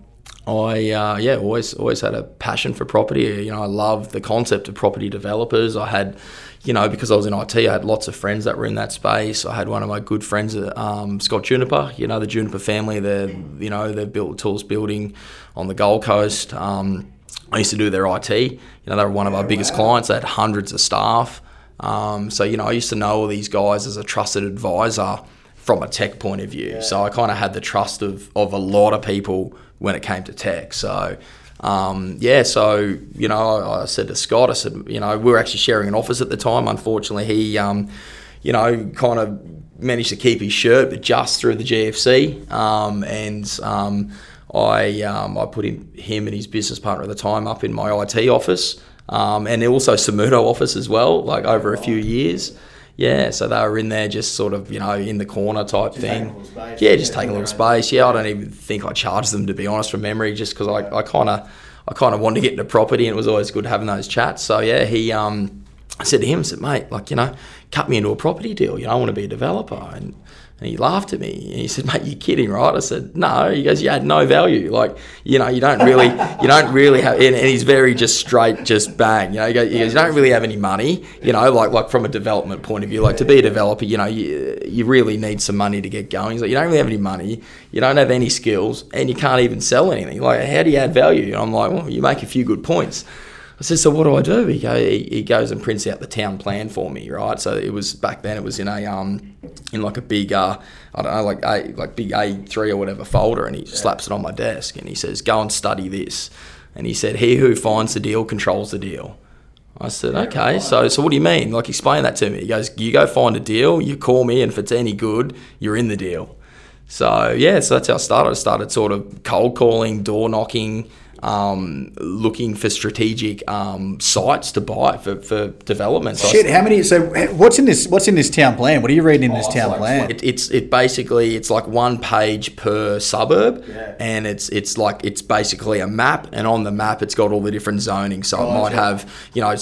I uh, yeah always always had a passion for property. You know, I love the concept of property developers. I had, you know, because I was in IT, I had lots of friends that were in that space. I had one of my good friends, um, Scott Juniper. You know, the Juniper family. They're you know they've built tallest building on the Gold Coast. Um, I used to do their IT. You know, they were one of our biggest clients. They had hundreds of staff. Um, so you know, I used to know all these guys as a trusted advisor from a tech point of view. So I kind of had the trust of of a lot of people when it came to tech. So. Um, yeah, so you know, I, said to Scott, I said, you know, we were actually sharing an office at the time. Unfortunately, he, um, you know, kind of managed to keep his shirt, but just through the GFC. Um, and um, I um, I put him, him and his business partner at the time up in my IT office, um, and also Sommuto office as well, like over a few years. Yeah, so they were in there just sort of, you know, in the corner type thing. Yeah, just taking a little space. Yeah, I don't even think I charged them to be honest from memory, just because I, I kind of I kind of wanted to get into property, and it was always good having those chats. So yeah, he um, I said to him, I said, mate, like you know, cut me into a property deal. You know, I want to be a developer, and and he laughed at me and he said, "Mate, you're kidding, right?" I said, "No." He goes, "You had no value. Like, you know, you don't really, you don't really have." And, and he's very just straight, just bang. You know, he goes, "You don't really have any money. You know, like like from a development point of view, like to be a developer, you know, you, you really need some money to get going. He's like, you don't really have any money. You don't have any skills, and you can't even sell anything. Like, how do you add value?" And I'm like, "Well, you make a few good points." I said, so what do I do? He, go, he, he goes and prints out the town plan for me, right? So it was back then. It was in a um, in like a big uh, I don't know, like a like big A three or whatever folder, and he slaps it on my desk, and he says, go and study this. And he said, he who finds the deal controls the deal. I said, okay, so so what do you mean? Like, explain that to me. He goes, you go find a deal, you call me, and if it's any good, you're in the deal. So yeah, so that's how I started. I started sort of cold calling, door knocking, um, looking for strategic um, sites to buy for, for development. So Shit, how many? So what's in this? What's in this town plan? What are you reading in this town plan? It, it's it basically it's like one page per suburb, and it's it's like it's basically a map, and on the map it's got all the different zoning. So it might have you know uh,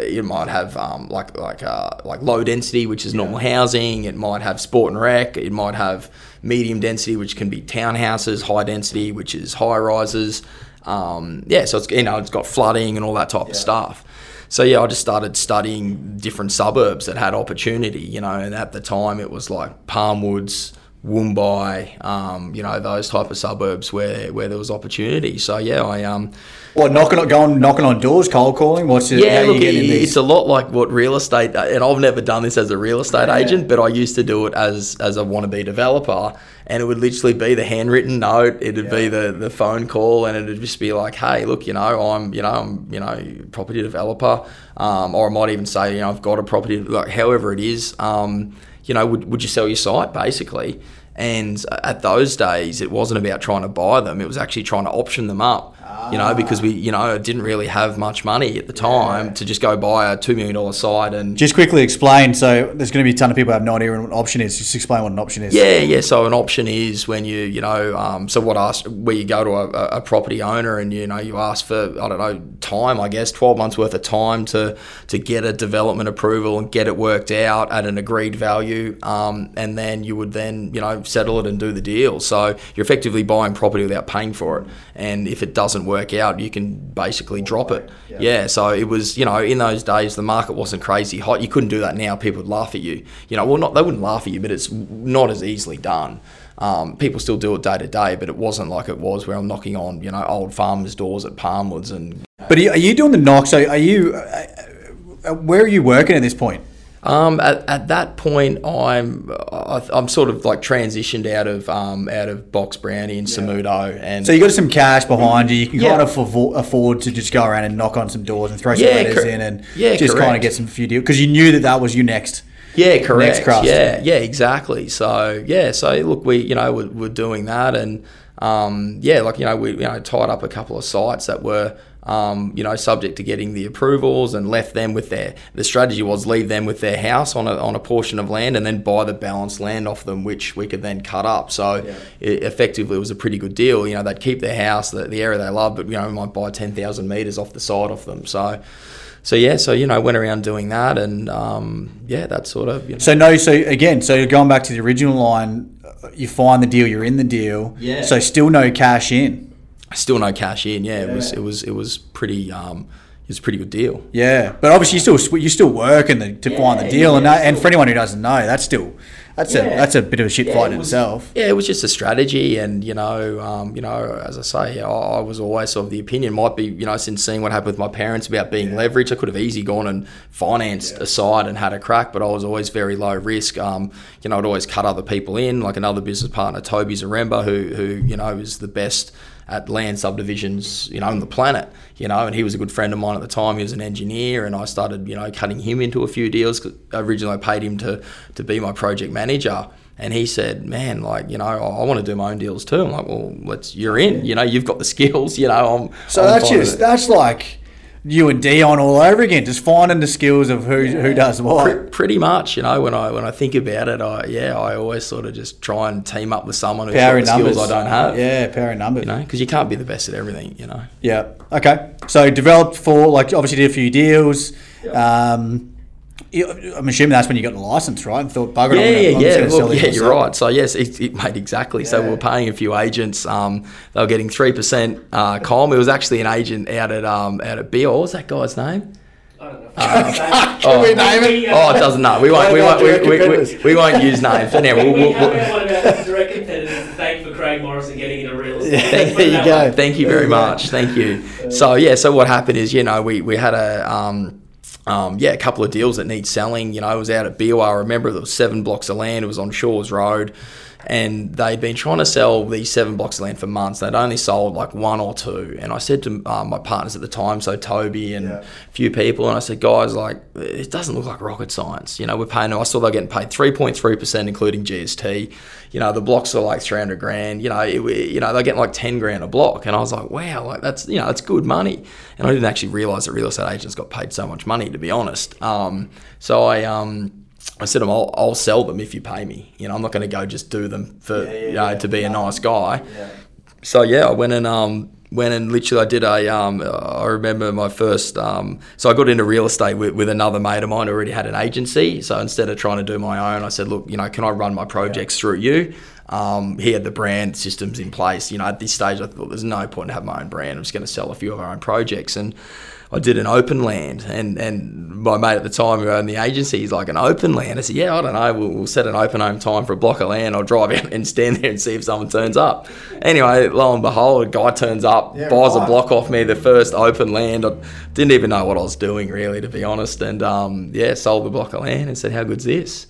it might have um, like like uh, like low density, which is normal housing. It might have sport and rec. It might have medium density, which can be townhouses. High density, which is high rises. Um, yeah, so it's you know it's got flooding and all that type of stuff. So yeah, I just started studying different suburbs that had opportunity, you know, and at the time it was like Palmwoods, Woombye, um, you know, those type of suburbs where, where there was opportunity. So yeah, I um What knocking on going knocking on doors, cold calling? What's it? yeah, look, it, it's a lot like what real estate, and I've never done this as a real estate agent, but I used to do it as as a wannabe developer, and it would literally be the handwritten note, it'd be the the phone call, and it'd just be like, hey, look, you know, I'm you know I'm you know property developer, um, or I might even say, you know, I've got a property, like however it is, um, you know, would would you sell your site basically? And at those days, it wasn't about trying to buy them; it was actually trying to option them up. You know, because we, you know, didn't really have much money at the time to just go buy a two million dollar site and Just quickly explain. So there's going to be a ton of people who have no idea what an option is. Just explain what an option is. Yeah, yeah. So an option is when you, you know, um, so what ask where you go to a, a property owner and you know you ask for I don't know time, I guess twelve months worth of time to to get a development approval and get it worked out at an agreed value, um, and then you would then you know settle it and do the deal. So you're effectively buying property without paying for it, and if it doesn't work out, you can basically drop it. Yeah. So it was, you know, in those days the market wasn't crazy hot. You couldn't do that now. People would laugh at you. You know, well, not they wouldn't laugh at you, but it's not as easily done. Um, people still do it day to day, but it wasn't like it was where I'm knocking on, you know, old farmers' doors at Palmwoods and But are you, doing the knock? So are you? Uh, uh, where are you working at this point? Um, at, at that point, I'm I, I'm sort of like transitioned out of um, out of Box Brownie and Sommuto, and So you got some cash behind you. You can Yeah. kind of afford, afford to just go around and knock on some doors and throw some Yeah, letters cor- in and yeah, just kind of get some few deals because you knew that that was you next. yeah, correct, next yeah, yeah, exactly. So yeah, so look, we you know we're, we're doing that, and um, yeah, like you know we you know tied up a couple of sites that were. Um, you know, subject to getting the approvals, and left them with their. The strategy was leave them with their house on a, on a portion of land, and then buy the balanced land off them, which we could then cut up. So, it, effectively, it was a pretty good deal. You know, they'd keep their house, the, the area they love, but you know, we might buy ten thousand meters off the side of them. So, so yeah, so you know, went around doing that, and um, yeah, that sort of. You know, So no, so again, so you're going back to the original line. uh, You find the deal, you're in the deal. Yeah. So still no cash in. Still no cash in. Yeah, it was it was it was pretty um, it was a pretty good deal. Yeah, but obviously you still you still working the, to find the deal, and that, and for anyone who doesn't know, that's still that's a that's a bit of a shit fight in it was- itself. Yeah, it was just a strategy, and you know, um, you know, as I say, I, I was always of the opinion might be, you know, since seeing what happened with my parents about being leveraged, I could have easily gone and financed a side and had a crack, but I was always very low risk. Um, you know, I'd always cut other people in, like another business partner, Toby Zaremba, who who you know is the best at land subdivisions, you know, on the planet, you know, and he was a good friend of mine at the time. He was an engineer, and I started, you know, cutting him into a few deals. 'cause Originally, I paid him to to be my project manager, and he said, "Man, like, you know, I, I want to do my own deals too." I'm like, "Well, let's. You're in. You know, you've got the skills. You know, I'm." So I'm that's just it." that's like you and Dion all over again, just finding the skills of who who does what. Pre- pretty much, you know, when I when I think about it, I yeah, I always sort of just try and team up with someone who's got skills numbers. I don't have. Yeah, power in numbers. You know, because you can't be the best at everything. You know. Yeah. Okay. So developed for like obviously did a few deals. Um, you- I'm assuming that's when you got the license, right? And thought, bugger, it, Yeah, I'm yeah, yeah. gonna sell yeah, you're right. So yes, it, it made exactly. So we were paying a few agents. Um, they were getting three percent uh, com. It was actually an agent out at um out at Beale. What was that guy's name? I don't know. Can we name it? Oh, it doesn't know. We won't. We What won't. We, we, we, we won't use names. But anyway, we'll, we we'll, we'll, one of our direct competitors to thank for Craig Morrison getting into real estate. Yeah, there you go. way. Thank you very much. Thank you. So yeah, so what happened is, you know, we, we had a um, um, yeah, a couple of deals that need selling. You know, I was out at Beerwah. I remember there was seven blocks of land. It was on Shores Road. And they'd been trying to sell these seven blocks of land for months. They'd only sold like one or two. And I said to um, my partners at the time, so Toby and a few people, and I said, guys, like, it doesn't look like rocket science. You know, we're paying, I saw they're getting paid 3.3%, including GST. You know, the blocks are like 300 grand. You know, it, you know, they're getting like 10 grand a block. And I was like, wow, like that's, you know, that's good money. And I didn't actually realize that real estate agents got paid so much money, to be honest. Um, so I, um, I said I'll, I'll sell them if you pay me. You know, I'm not going to go just do them for, you know, to be a nice guy. So yeah, I went and um, went and literally I did a. Um, I remember my first. Um, so I got into real estate with, with another mate of mine who already had an agency. So instead of trying to do my own, I said, look, you know, can I run my projects through you? Um, he had the brand systems in place. You know, at this stage, I thought there's no point in having my own brand. I'm just going to sell a few of our own projects and. I did an open land, and, and my mate at the time who owned the agency, he's like, an open land? I said, yeah, I don't know. We'll, we'll set an open home time for a block of land. I'll drive out and stand there and see if someone turns up. Anyway, lo and behold, a guy turns up, buys a block off me, the first open land. I didn't even know what I was doing, really, to be honest. And um, yeah, sold the block of land and said, how good's this?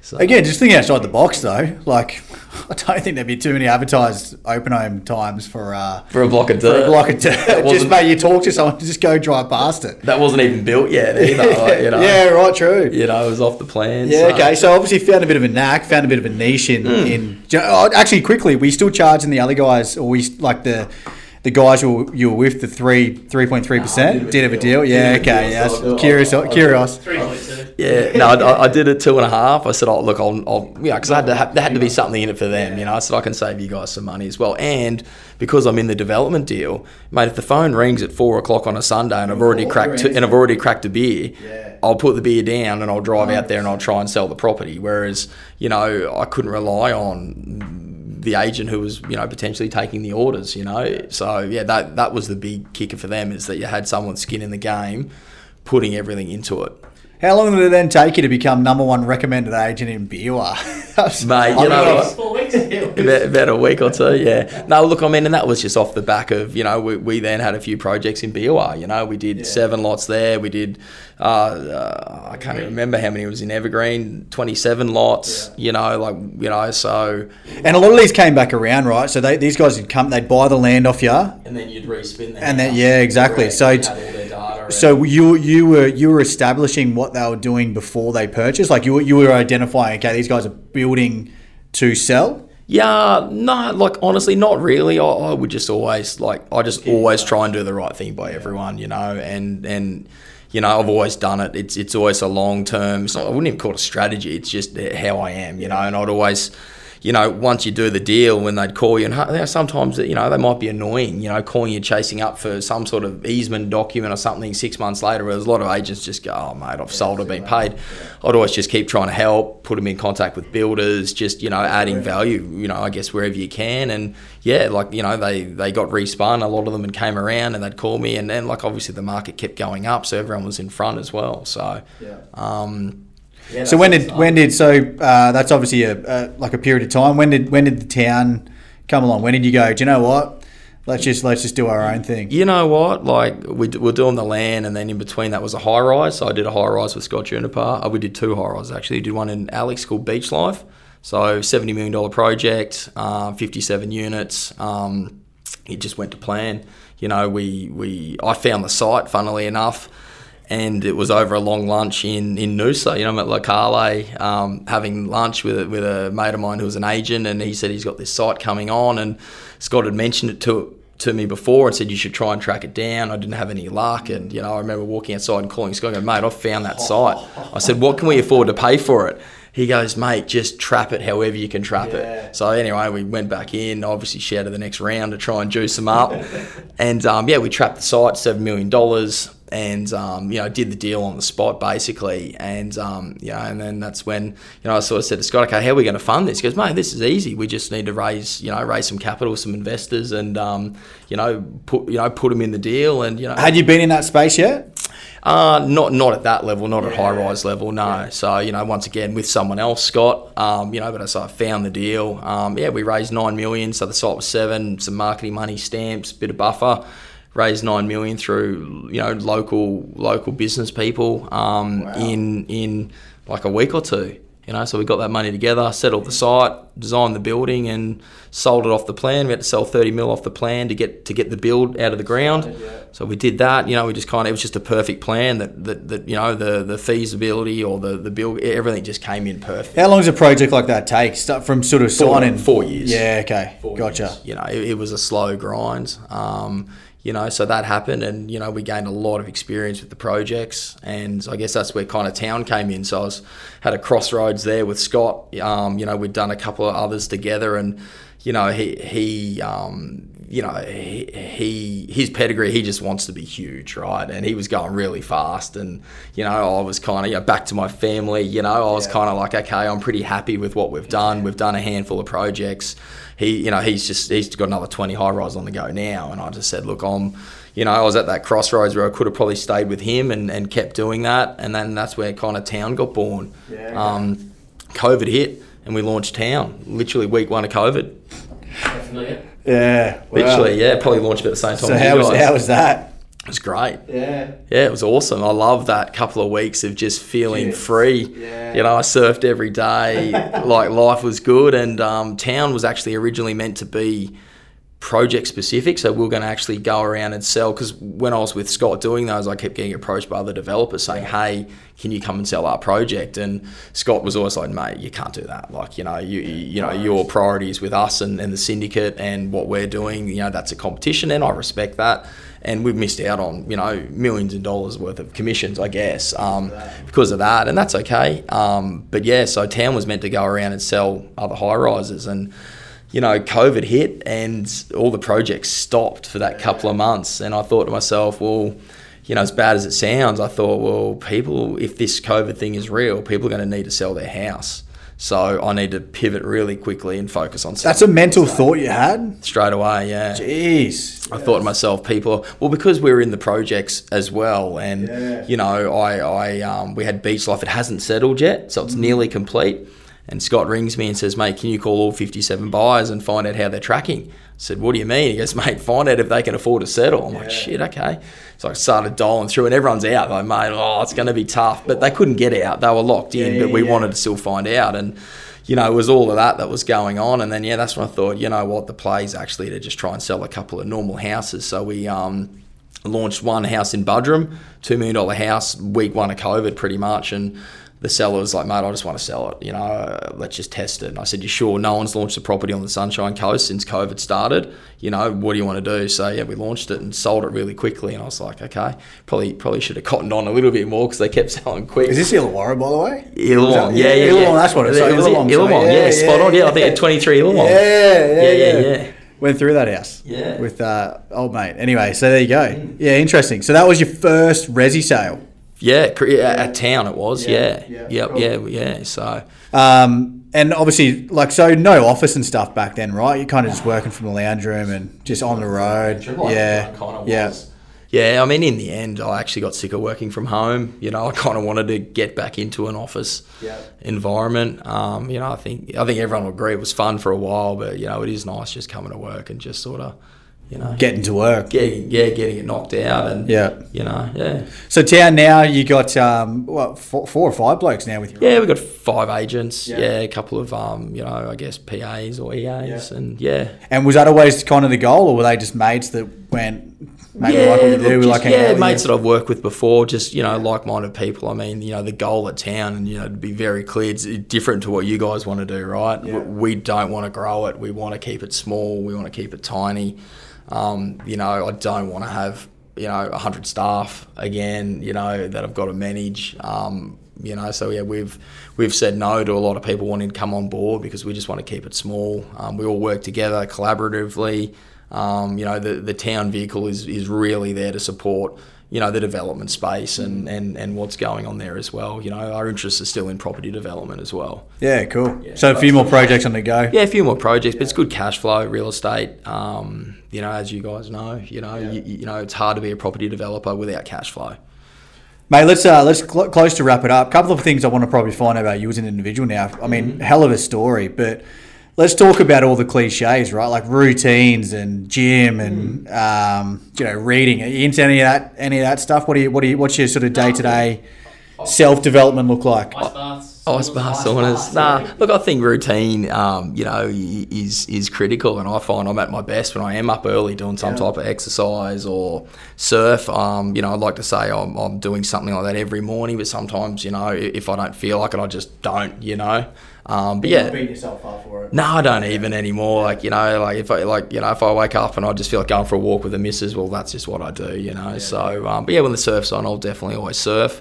So, Again, just thinking outside the box though. Like, I don't think there'd be too many advertised open home times for uh, for a block of for dirt. a block of dirt. just mate, you talk to someone, just go drive past it. that wasn't even built yet either. like, you know, yeah, right, true. You know, it was off the plan. Yeah, so- okay. So obviously found a bit of a knack, found a bit of a niche in. Hmm. in do you know- oh, actually, quickly, we still charging the other guys, or we like the the guys you were, you were with the three three point three percent. Ah, did have a deal, yeah. Okay, yeah. that's Curious, curious. Three point two. Yeah, no, I, I did it two and a half. I said, "Oh, look, I'll, I'll you know, because I had to have, there had to be something in it for them, you know." I said, "I can save you guys some money as well." And because I'm in the development deal, mate, if the phone rings at four o'clock on a Sunday and I've already cracked two, and I've already cracked a beer, I'll put the beer down and I'll drive out there and I'll try and sell the property. Whereas, you know, I couldn't rely on the agent who was you know potentially taking the orders. You know, so yeah, that that was the big kicker for them is that you had someone skin in the game, putting everything into it. How long did it then take you to become number one recommended agent in Beerwah? Mate, you know what? About, about a week or two, yeah. No, look, I mean, and that was just off the back of, you know, we, we then had a few projects in Beerwah. you know, we did seven lots there. We did, uh, uh, I can't even remember how many was in Evergreen, 27 lots, you know, like, you know, so. And a lot of these came back around, right? So they, these guys would come, they'd buy the land off you. And then you'd respin the And then- yeah, exactly. Correct. So You it's- had all their data and- So you you were you were establishing what they were doing before they purchased. Like you were, you were identifying, okay, these guys are building to sell. Yeah, no, like honestly, not really. I, I would just always like I just always try and do the right thing by everyone, you know, and and you know I've always done it. It's it's always a long term. I wouldn't even call it a strategy. It's just how I am, you know. And I'd always, you know, once you do the deal, when they'd call you, and you know, sometimes you know they might be annoying, you know, calling you chasing up for some sort of easement document or something. Six months later, where there's a lot of agents just go, "Oh mate, I've sold, I've been paid." I'd always just keep trying to help, put them in contact with builders, just you know, adding value, you know, I guess wherever you can. And yeah, like you know, they they got respun. A lot of them and came around and they'd call me, and then like obviously the market kept going up, so everyone was in front as well. So, um, yeah, So when did when did so uh, that's obviously a, a like a period of time. When did when did the town come along? When did you go? Do you know what? Let's just let's just do our own thing. You know what? Like we d- we're doing the land, and then in between that was a high rise. So I did a high rise with Scott Juniper. Uh, we did two high rises actually. We did one in Alex called Beach Life. So seventy million dollar project, uh, fifty seven units. Um, it just went to plan. You know, we we I found the site, funnily enough, and it was over a long lunch in in Noosa. You know, I'm at Locale um, having lunch with a, with a mate of mine who was an agent, and he said he's got this site coming on, and Scott had mentioned it to to me before and said you should try and track it down. I didn't have any luck, and you know, I remember walking outside and calling Scott, and going, mate, I found that site. I said, what can we afford to pay for it? He goes, mate, just trap it however you can trap it. So anyway, we went back in, obviously shouted the next round to try and juice them up, and um, yeah, we trapped the site, seven million dollars, and um, you know did the deal on the spot basically, and um, you know, and then that's when you know I sort of said to Scott, okay, how are we going to fund this? He goes, mate, this is easy. We just need to raise you know raise some capital, some investors, and um, you know put you know put them in the deal, and you know Had you been in that space yet? uh, not not at that level, not at high rise level, no. So you know, once again with someone else, Scott. Um, you know, but so I found the deal. Um, yeah, we raised nine million, so the site was seven. Some marketing money, stamps, bit of buffer. Raised nine million through you know local local business people um, in in like a week or two. You know, so we got that money together, settled the site, designed the building, and sold it off the plan. We had to sell thirty mil off the plan to get to get the build out of the ground. So we did that. You know, we just kind of it was just a perfect plan that, that, that you know the the feasibility or the the build everything just came in perfect. How long does a project like that take? Start from sort of Four- signing four years. Yeah, okay, Four gotcha. years. You know, it, it was a slow grind. Um, you know, so that happened, and you know, we gained a lot of experience with the projects, and I guess that's where kind of town came in. So I was had a crossroads there with Scott. Um, you know, we'd done a couple of others together, and you know, he he. Um, you know, he, he his pedigree, he just wants to be huge, right? And he was going really fast, and you know, I was kind of you know, back to my family. You know, I was kind of like, okay, I'm pretty happy with what we've done. We've done a handful of projects. He, you know, he's just he's got another 20 high rise on the go now, and I just said, look, I'm, you know, I was at that crossroads where I could have probably stayed with him and, and kept doing that, and then that's where kind of town got born. Um, COVID hit, and we launched town literally week one of COVID. Familiar? Yeah, wow. Literally, yeah, probably launched about the same time. So how was how was that? It was great. Yeah. Yeah, it was awesome. I love that couple of weeks of just feeling Yes. free. Yeah. You know, I surfed every day. like life was good, and um, town was actually originally meant to be project specific. So we're going to actually go around and sell. Because when I was with Scott doing those, I kept getting approached by other developers saying, "Hey, can you come and sell our project?" And Scott was always like, "Mate, you can't do that. Like, you know, you you know, your priorities with us and, and the syndicate and what we're doing. You know, that's a competition, and I respect that." And we've missed out on you know millions of dollars worth of commissions, I guess, um, because of that, and that's okay. Um, but yeah, so town was meant to go around and sell other high rises, and you know, COVID hit and all the projects stopped for that couple of months. And I thought to myself, well, you know, as bad as it sounds, I thought, well, people, if this COVID thing is real, people are going to need to sell their house. So I need to pivot really quickly and focus on That's a mental thought you had. straight away. Yeah. Jeez. I thought to myself, people, well, because we were in the projects as well, and Yeah. you know, I, I, um, we had beach life. It hasn't settled yet, so it's Mm. nearly complete. And Scott rings me and says, "Mate, can you call all 57 buyers and find out how they're tracking?" I said, "What do you mean?" He goes, "Mate, find out if they can afford to settle." I'm like, "Shit, okay." So I started dialing through, and everyone's out. Like, mate, oh, it's going to be tough. But they couldn't get out; they were locked in. Yeah, but we yeah. wanted to still find out, and you know, it was all of that that was going on. And then, yeah, that's when I thought, you know what, the play's actually to just try and sell a couple of normal houses. So we um, launched one house in Buderim, $2 million house, week one of COVID pretty much. And the seller was like, mate, I just want to sell it. You know, let's just test it. And I said, you sure? No one's launched a property on the Sunshine Coast since COVID started. You know, what do you want to do? So yeah, we launched it and sold it really quickly. And I was like, okay, probably probably should have cottoned on a little bit more because they kept selling quick. Is this Illawarra, by the way? Illawong, yeah, yeah, yeah. Illawong, that's what it is. It was it, Illawong, Illawong, sorry. yeah, spot on. Yeah, I think at 23 Illawong. Yeah, yeah, Yeah, yeah, yeah, yeah. Went through that house. Yeah. With uh, old mate. Anyway, so there you go. Yeah, interesting. So that was your first resi sale. Yeah, yeah, at town it was. Yeah, Yeah, yeah, yeah, cool. yeah, yeah. So Um, and obviously, like, so no office and stuff back then, right? You're kind of just working from the lounge room and just on the road. Yeah, yeah. Yeah, I mean, in the end, I actually got sick of working from home. You know, I kind of wanted to get back into an office Yeah. environment. Um, you know, I think I think everyone will agree it was fun for a while, but you know, it is nice just coming to work and just sort of, you know, Getting to work. getting yeah, getting it knocked out and Yeah. you know, yeah. So town now, you got um, what four, four or five blokes now with you. Yeah, we've got five agents. Yeah. Yeah. a couple of um, you know, I guess PAs or EAs, Yeah. and yeah, And was that always kind of the goal, or were they just mates that went, mate, we like look, do, just- like yeah, mates that I've worked with before, just you know, like-minded people. I mean, you know, the goal at town, and you know, to be very clear, it's different to what you guys want to do, right? Yeah. We don't want to grow it. We want to keep it small. We want to keep it tiny. Um, you know, I don't want to have you know hundred staff again. You know that I've got to manage. Um, you know, so yeah, we've we've said no to a lot of people wanting to come on board because we just want to keep it small. Um, we all work together collaboratively. Um, you know, the the town vehicle is is really there to support you know the development space and, and, and what's going on there as well. You know, our interest is still in property development as well. Yeah, cool. so a few more projects on the go. Yeah, a few more projects, but it's good cash flow, real estate. Um, you know, as you guys know, you know, you, you know, it's hard to be a property developer without cash flow. Mate, let's uh, let's cl- close to wrap it up. A couple of things I want to probably find out about you as an individual now. I mean, hell of a story, but let's talk about all the cliches, right? Like routines and gym and um, you know reading. Are you into any of that? Any of that stuff? What do you what do you what's your sort of day to day self development look like? Ice baths. Ice bath saunas. Nah, look, I think routine, um, you know, is is critical, and I find I'm at my best when I am up early doing some type of exercise or surf. Um, you know, I'd like to say I'm, I'm doing something like that every morning, but sometimes, you know, if I don't feel like it, I just don't. You know, um, but yeah. yourself up for it. No, I don't even anymore. Like you know, like if I like you know if I wake up and I just feel like going for a walk with the missus, well, that's just what I do. You know. So, um, but yeah, when the surf's on, I'll definitely always surf.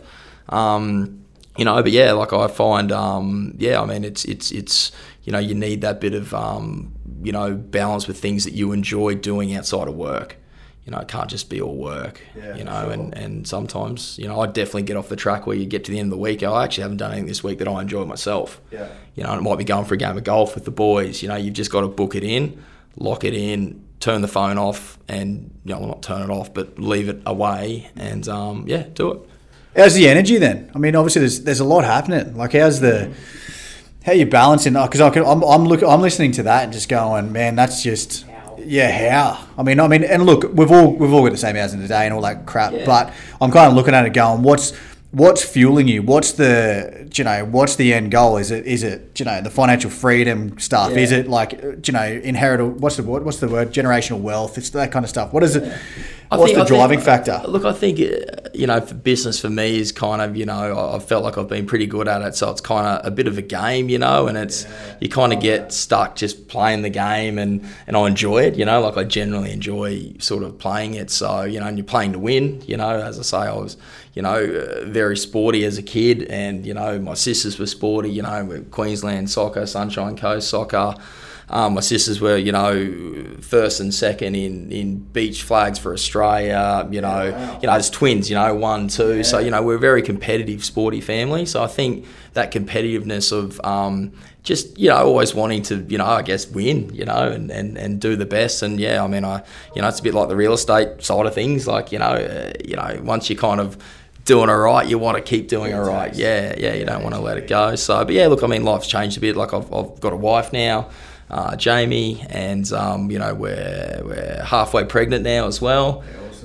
Um, you know, but yeah, like I find, um, yeah, I mean, it's it's it's you know, you need that bit of um, you know balance with things that you enjoy doing outside of work. You know, it can't just be all work. Yeah, you know, sure. and, and sometimes, you know, I definitely get off the track where you get to the end of the week. I actually haven't done anything this week that I enjoy myself. Yeah. You know, it might be going for a game of golf with the boys. You know, you've just got to book it in, lock it in, turn the phone off, and you know, well, not turn it off, but leave it away, and um, yeah, do it. How's the energy then? I mean, obviously there's there's a lot happening. Like, how's the how are you balancing? Oh, because I can, I'm I'm look I'm listening to that and just going, man, that's just yeah, how? I mean, I mean, and look, we've all we've all got the same hours in the day and all that crap. But I'm kind of looking at it going, what's what's fueling you? What's the you know what's the end goal? Is it is it you know the financial freedom stuff? Is it like you know inheritable? What's the word? What's the word? Generational wealth. It's that kind of stuff. What is it? What's think- the think- driving factor? Look, I think uh, you know, for business for me is kind of you know, I- I've felt like I've been pretty good at it, so it's kind of a bit of a game, you know, and it's you kind of get stuck just playing the game, and and I enjoy it, you know, like I generally enjoy sort of playing it. So you know, and you're playing to win, you know. As I say, I was you know uh, very sporty as a kid, and you know my sisters were sporty, you know, Queensland soccer, Sunshine Coast soccer. Um, my sisters were, you know, first and second in, in beach flags for Australia. You know, you know, as twins, you know, one, two. So you know, we're a very competitive, sporty family. So I think that competitiveness of um, just you know always wanting to you know I guess win you know and, and, and do the best and yeah I mean I you know it's a bit like the real estate side of things like you know uh, you know once you kind of doing all right you want to keep doing all right yeah yeah you don't want to let it go so but yeah look I mean life's changed a bit like I've, I've got a wife now uh, Jamie and um, you know we're, we're halfway pregnant now as well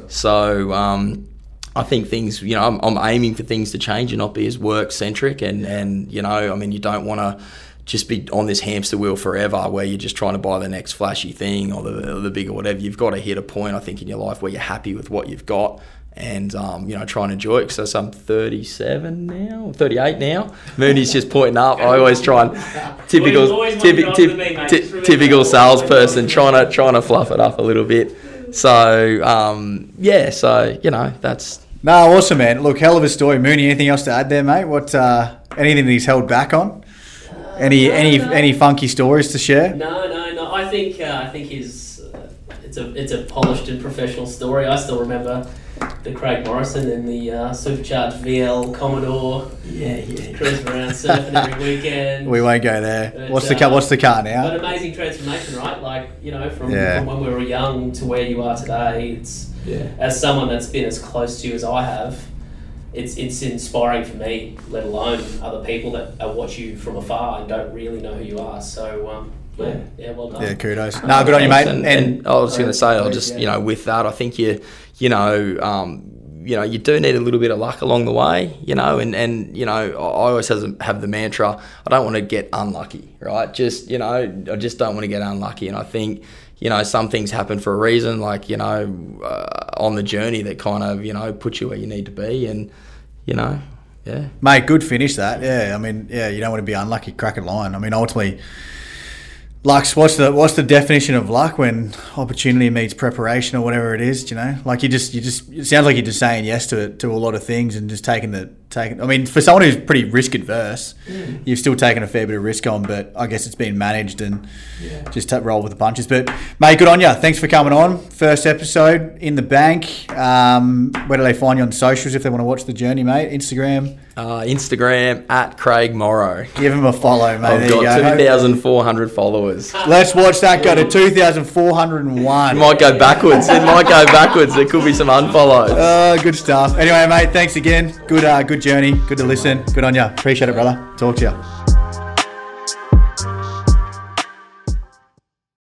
so um, I think things, you know, I'm, I'm, aiming for things to change and not be as work centric. And, and, you know, I mean, you don't want to just be on this hamster wheel forever where you're just trying to buy the next flashy thing or the, the big or whatever. You've got to hit a point, I think, in your life where you're happy with what you've got and, um, you know, try and enjoy it. Because I'm 37 now, 38 now. Mooney's just pointing up. I always try and typical, Always typi- wonder typ- after me, mate. ty- Just remember typical salesperson trying to trying to fluff it up a little bit. So um, yeah, so you know that's No, awesome, man. Look, hell of a story. Mooney, anything else to add there, mate? What uh, anything that he's held back on? Any no, any no. any funky stories to share? No, no, no. I think uh, I think his uh, it's a it's a polished and professional story. I still remember the Craig Morrison and the uh, supercharged VL Commodore yeah yeah. cruising around surfing every weekend. We won't go there. But, What's the uh, car? What's the car But now? amazing transformation, right? Like you know, from, Yeah. from when we were young to where you are today. It's Yeah. as someone that's been as close to you as I have. It's it's inspiring for me, let alone other people that watch you from afar and don't really know who you are. So um, yeah, yeah, well done. Yeah, kudos. No, good on you, mate. And, and I was going to say, I'll just you know, with that, I think you, you know, um, you know, you do need a little bit of luck along the way, you know, and and you know, I always have the mantra, I don't want to get unlucky, right? Just you know, I just don't want to get unlucky, and I think. You know, some things happen for a reason, like, you know, uh, on the journey that kind of, you know, put you where you need to be. And, you know, yeah. Mate, good finish that. Yeah, I mean, yeah, you don't want to be unlucky, crack a line. I mean, ultimately, luck's what's the what's the definition of luck when opportunity meets preparation or whatever it is? You know, like you just you just it sounds like you're just saying yes to to a lot of things and just taking the taking. I mean, for someone who's pretty risk adverse, you've still taken a fair bit of risk on, but I guess it's been managed and just ta roll with the punches. But mate, good on you. Thanks for coming on. First episode in the bank. Um, where do they find you on socials if they want to watch the journey, mate? Instagram. Uh, Instagram at Craig Morrow. Give him a follow, mate. I've there got go. 2,400 followers. Let's watch that go to 2,401. It might go backwards. It might go backwards. There could be some unfollows. Uh, good stuff. Anyway, mate, thanks again. Good, uh, good journey. Good to listen. Good on you. Appreciate it, brother. Talk to you.